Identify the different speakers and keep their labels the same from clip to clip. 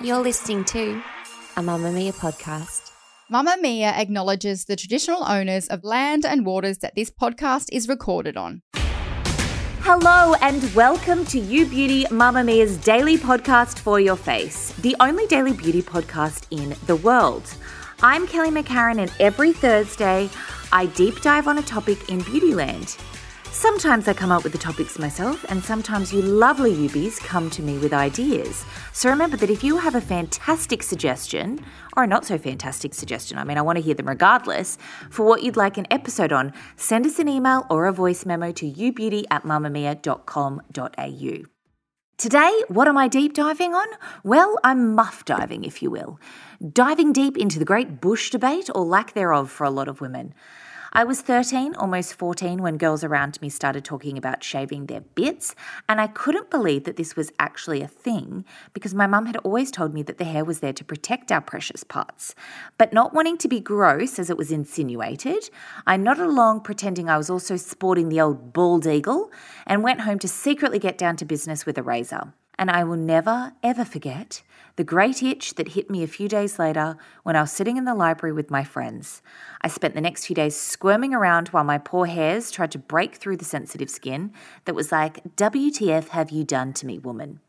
Speaker 1: You're listening to a Mamamia podcast.
Speaker 2: Mamamia acknowledges the traditional owners of land and waters that this podcast is recorded on.
Speaker 3: Hello and welcome to You Beauty Mamamia's daily podcast for your face, the only daily beauty podcast in the world. I'm Kelly McCarren, and every Thursday I deep dive on a topic in Beautyland. Sometimes I come up with the topics myself, and sometimes you lovely Ubies come to me with ideas. So remember that if you have a fantastic suggestion, or a not so fantastic suggestion, I mean, I want to hear them regardless, for what you'd like an episode on, send us an email or a voice memo to youbeauty at mamamia.com.au. Today, what am I deep diving on? Well, I'm muff diving, if you will. Diving deep into the great bush debate, or lack thereof, for a lot of women. I was 13, almost 14, when girls around me started talking about shaving their bits, and I couldn't believe that this was actually a thing because my mum had always told me that the hair was there to protect our precious parts. But not wanting to be gross, as it was insinuated, I nodded along pretending I was also sporting the old bald eagle and went home to secretly get down to business with a razor. And I will never, ever forget the great itch that hit me a few days later when I was sitting in the library with my friends. I spent the next few days squirming around while my poor hairs tried to break through the sensitive skin that was like, WTF have you done to me, woman?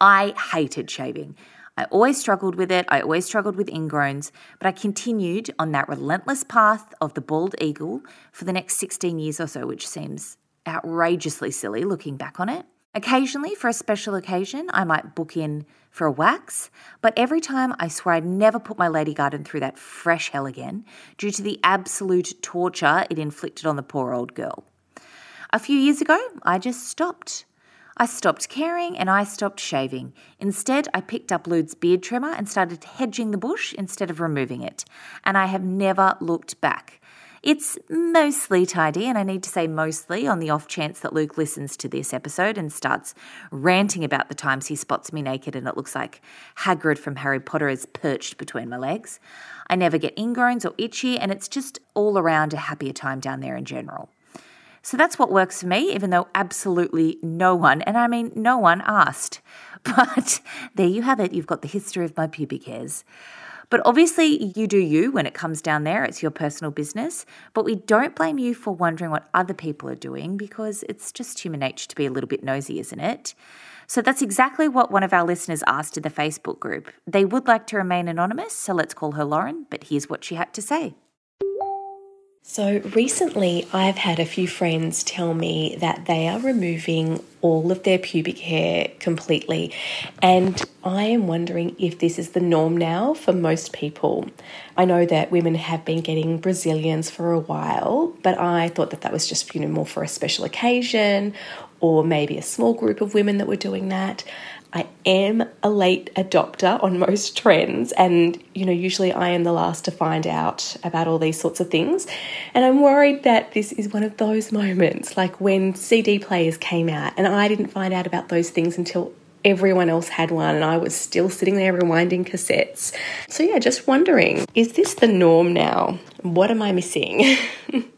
Speaker 3: I hated shaving. I always struggled with it. I always struggled with ingrowns, but I continued on that relentless path of the bald eagle for the next 16 years or so, which seems outrageously silly looking back on it. Occasionally, for a special occasion, I might book in for a wax, but every time I swear I'd never put my lady garden through that fresh hell again due to the absolute torture it inflicted on the poor old girl. A few years ago, I just stopped. I stopped caring and I stopped shaving. Instead, I picked up Luke's beard trimmer and started hedging the bush instead of removing it. And I have never looked back. It's mostly tidy, and I need to say mostly on the off chance that Luke listens to this episode and starts ranting about the times he spots me naked and it looks like Hagrid from Harry Potter is perched between my legs. I never get ingrowns or itchy, and it's just all around a happier time down there in general. So that's what works for me, even though absolutely no one, and I mean no one, asked. But there you have it. You've got the history of my pubic hairs. But obviously, you do you when it comes down there. It's your personal business. But we don't blame you for wondering what other people are doing because it's just human nature to be a little bit nosy, isn't it? So that's exactly what one of our listeners asked in the Facebook group. They would like to remain anonymous, so let's call her Lauren, but here's what she had to say.
Speaker 4: So, recently I've had a few friends tell me that they are removing all of their pubic hair completely, and I am wondering if this is the norm now for most people. I know that women have been getting Brazilians for a while, but I thought that that was just you know more for a special occasion or maybe a small group of women that were doing that. Am a late adopter on most trends, and you know, usually I am the last to find out about all these sorts of things. And I'm worried that this is one of those moments, like when CD players came out, and I didn't find out about those things until everyone else had one, and I was still sitting there rewinding cassettes. So, yeah, just wondering is this the norm now? What am I missing?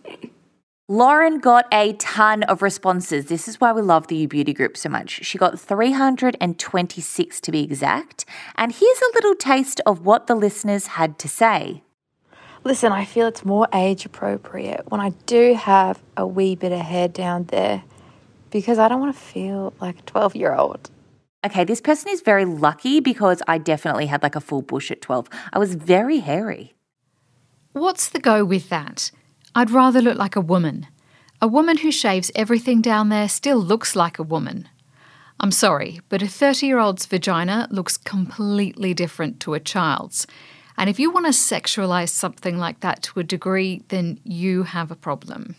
Speaker 3: Lauren got a ton of responses. This is why we love the You Beauty group so much. She got 326 to be exact. And here's a little taste of what the listeners had to say.
Speaker 5: Listen, I feel it's more age appropriate when I do have a wee bit of hair down there because I don't want to feel like a 12 year old.
Speaker 3: Okay, this person is very lucky because I definitely had like a full bush at 12. I was very hairy.
Speaker 6: What's the go with that? I'd rather look like a woman. A woman who shaves everything down there still looks like a woman. I'm sorry, but a 30 year old's vagina looks completely different to a child's. And if you want to sexualize something like that to a degree, then you have a problem.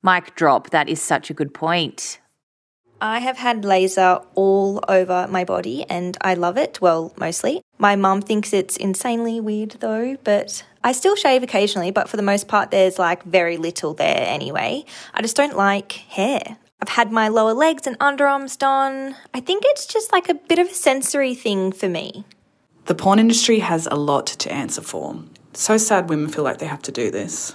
Speaker 3: Mic drop. That is such a good point.
Speaker 7: I have had laser all over my body and I love it, well, mostly. My mum thinks it's insanely weird though, but I still shave occasionally, but for the most part, there's like very little there anyway. I just don't like hair. I've had my lower legs and underarms done. I think it's just like a bit of a sensory thing for me.
Speaker 8: The porn industry has a lot to answer for. So sad women feel like they have to do this.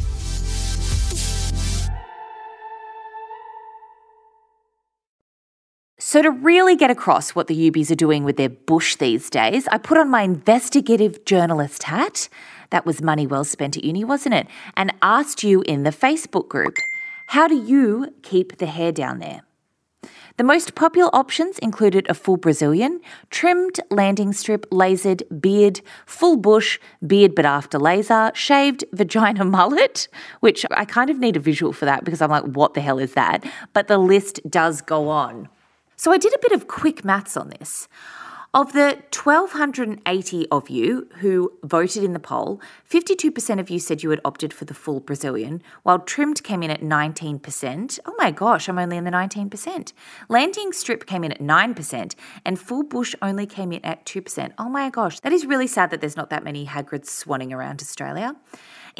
Speaker 3: So, to really get across what the Ubies are doing with their bush these days, I put on my investigative journalist hat. That was money well spent at uni, wasn't it? And asked you in the Facebook group, how do you keep the hair down there? The most popular options included a full Brazilian, trimmed landing strip, lasered, beard, full bush, beard but after laser, shaved vagina mullet, which I kind of need a visual for that because I'm like, what the hell is that? But the list does go on. So I did a bit of quick maths on this. Of the 1,280 of you who voted in the poll, 52% of you said you had opted for the full Brazilian, while trimmed came in at 19%. Oh my gosh, I'm only in the 19%. Landing strip came in at 9%, and full bush only came in at 2%. Oh my gosh, that is really sad that there's not that many Hagrids swanning around Australia.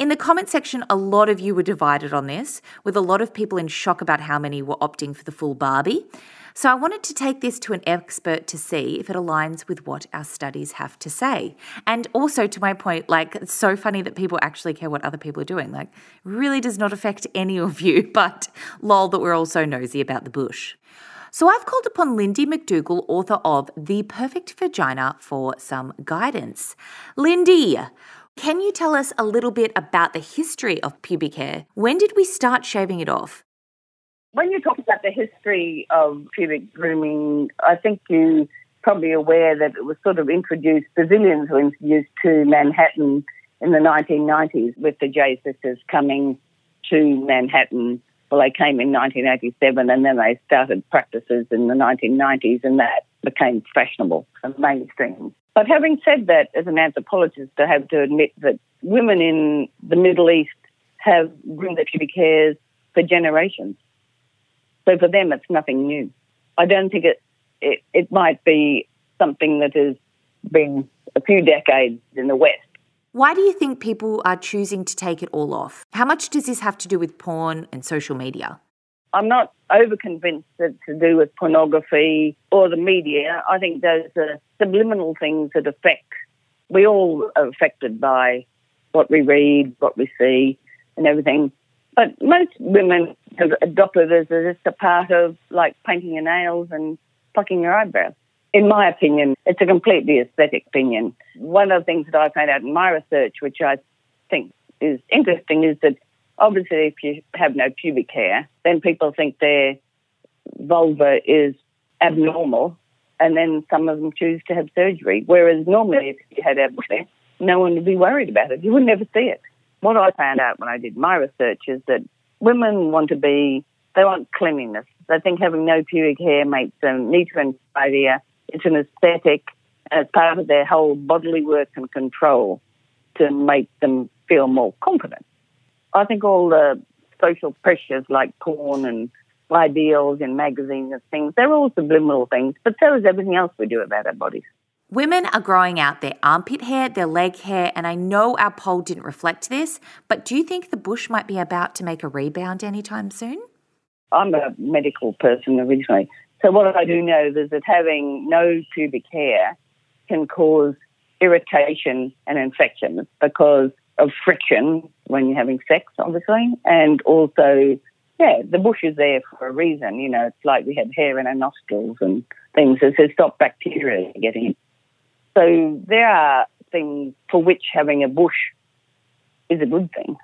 Speaker 3: In the comment section, a lot of you were divided on this, with a lot of people in shock about how many were opting for the full Barbie. So I wanted to take this to an expert to see if it aligns with what our studies have to say. And also to my point, like it's so funny that people actually care what other people are doing. Like really does not affect any of you, but lol that we're all so nosy about the bush. So I've called upon Lindy McDougall, author of The Perfect Vagina, for some guidance. Lindy, can you tell us a little bit about the history of pubic hair? When did we start shaving it off?
Speaker 9: When you talk about the history of pubic grooming, I think you're probably aware that it was sort of introduced, Brazilians were introduced to Manhattan in the 1990s with the J sisters coming to Manhattan. Well, they came in 1987 and then they started practices in the 1990s and that became fashionable and mainstream. But having said that, as an anthropologist, I have to admit that women in the Middle East have groomed their pubic hairs for generations. So for them, it's nothing new. I don't think it, it, it might be something that has been a few decades in the West.
Speaker 3: Why do you think people are choosing to take it all off? How much does this have to do with porn and social media?
Speaker 9: I'm not over convinced that to do with pornography or the media. I think those are subliminal things that affect. We all are affected by what we read, what we see, and everything. But most women have adopted it as just a part of like painting your nails and plucking your eyebrows. In my opinion, it's a completely aesthetic opinion. One of the things that I found out in my research, which I think is interesting, is that obviously if you have no pubic hair, then people think their vulva is abnormal, and then some of them choose to have surgery. Whereas normally, if you had hair, no one would be worried about it. You would never see it what I found out when I did my research is that women want to be, they want cleanliness. They think having no pubic hair makes them neater and tidier. It's an aesthetic, and it's part of their whole bodily work and control to make them feel more confident. I think all the social pressures like porn and ideals in magazines and things, they're all subliminal things, but so is everything else we do about our bodies.
Speaker 3: Women are growing out their armpit hair, their leg hair, and I know our poll didn't reflect this, but do you think the bush might be about to make a rebound anytime soon?
Speaker 9: I'm a medical person originally, so what I do know is that having no pubic hair can cause irritation and infection because of friction when you're having sex, obviously, and also, yeah, the bush is there for a reason. You know, it's like we have hair in our nostrils and things. that to stop bacteria getting in. So there are things for which having a bush is a good thing.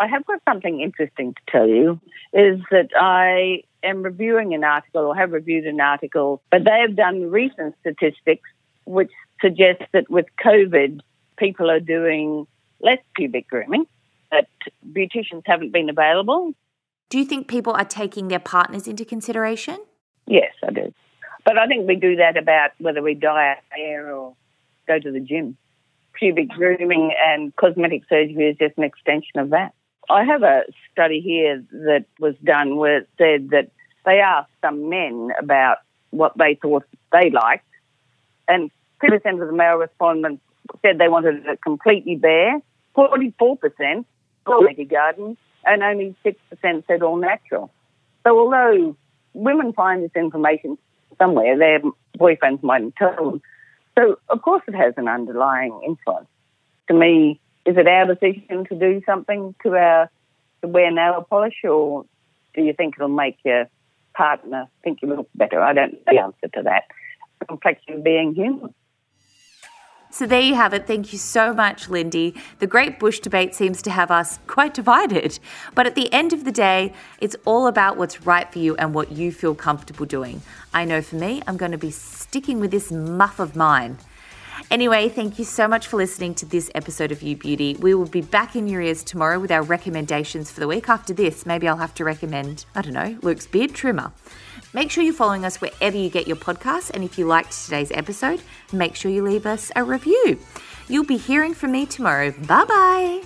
Speaker 9: I have got something interesting to tell you is that I am reviewing an article or have reviewed an article, but they have done recent statistics which suggest that with COVID, people are doing less pubic grooming, that beauticians haven't been available.
Speaker 3: Do you think people are taking their partners into consideration?
Speaker 9: Yes, I do. But I think we do that about whether we dye our hair or go to the gym. Pubic grooming and cosmetic surgery is just an extension of that. I have a study here that was done where it said that they asked some men about what they thought they liked, and 50% of the male respondents said they wanted it completely bare, 44% cosmetic garden, and only 6% said all natural. So although women find this information somewhere, their boyfriends mightn't tell them. So of course it has an underlying influence. To me, is it our decision to do something to our to wear nail polish, or do you think it'll make your partner think you look better? I don't know the answer to that. Of being human.
Speaker 3: So there you have it. Thank you so much, Lindy. The Great Bush debate seems to have us quite divided. But at the end of the day, it's all about what's right for you and what you feel comfortable doing. I know for me, I'm going to be sticking with this muff of mine. Anyway, thank you so much for listening to this episode of You Beauty. We will be back in your ears tomorrow with our recommendations for the week. After this, maybe I'll have to recommend, I don't know, Luke's beard trimmer. Make sure you're following us wherever you get your podcasts. And if you liked today's episode, make sure you leave us a review. You'll be hearing from me tomorrow. Bye bye.